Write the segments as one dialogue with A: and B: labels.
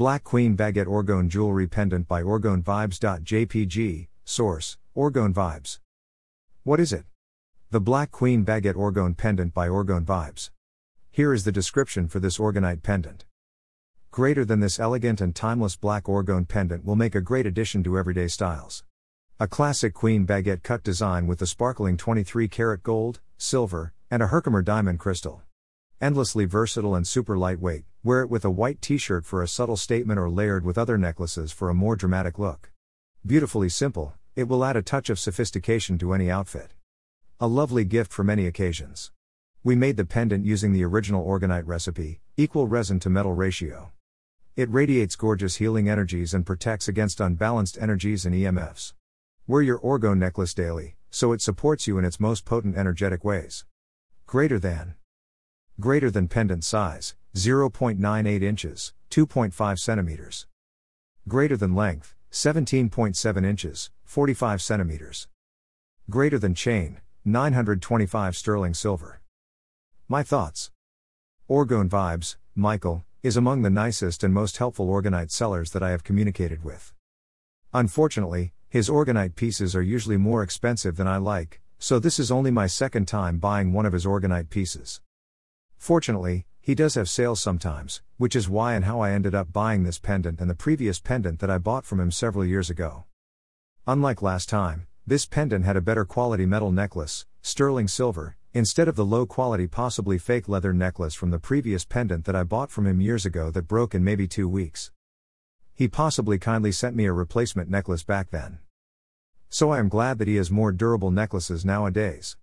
A: Black Queen Baguette Orgone Jewelry Pendant by OrgoneVibes.jpg, Source, Orgone Vibes. What is it? The Black Queen Baguette Orgone Pendant by Orgone Vibes. Here is the description for this orgonite pendant. Greater than this elegant and timeless black orgone pendant will make a great addition to everyday styles. A classic queen baguette cut design with the sparkling 23 karat gold, silver, and a Herkimer diamond crystal. Endlessly versatile and super lightweight, wear it with a white t shirt for a subtle statement or layered with other necklaces for a more dramatic look. Beautifully simple, it will add a touch of sophistication to any outfit. A lovely gift for many occasions. We made the pendant using the original orgonite recipe, equal resin to metal ratio. It radiates gorgeous healing energies and protects against unbalanced energies and EMFs. Wear your orgone necklace daily, so it supports you in its most potent energetic ways. Greater than. Greater than pendant size, 0.98 inches, 2.5 centimeters. Greater than length, 17.7 inches, 45 centimeters. Greater than chain, 925 sterling silver. My thoughts. Orgone Vibes, Michael, is among the nicest and most helpful orgonite sellers that I have communicated with. Unfortunately, his orgonite pieces are usually more expensive than I like, so this is only my second time buying one of his orgonite pieces. Fortunately, he does have sales sometimes, which is why and how I ended up buying this pendant and the previous pendant that I bought from him several years ago. Unlike last time, this pendant had a better quality metal necklace, sterling silver, instead of the low quality, possibly fake leather necklace from the previous pendant that I bought from him years ago that broke in maybe two weeks. He possibly kindly sent me a replacement necklace back then. So I am glad that he has more durable necklaces nowadays.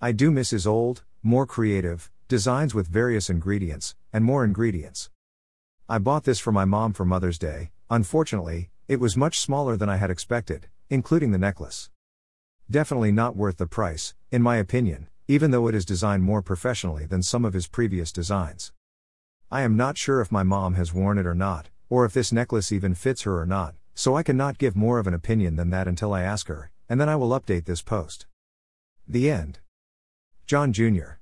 A: I do miss his old, more creative, designs with various ingredients, and more ingredients. I bought this for my mom for Mother's Day, unfortunately, it was much smaller than I had expected, including the necklace. Definitely not worth the price, in my opinion, even though it is designed more professionally than some of his previous designs. I am not sure if my mom has worn it or not, or if this necklace even fits her or not, so I cannot give more of an opinion than that until I ask her, and then I will update this post. The end. John Jr.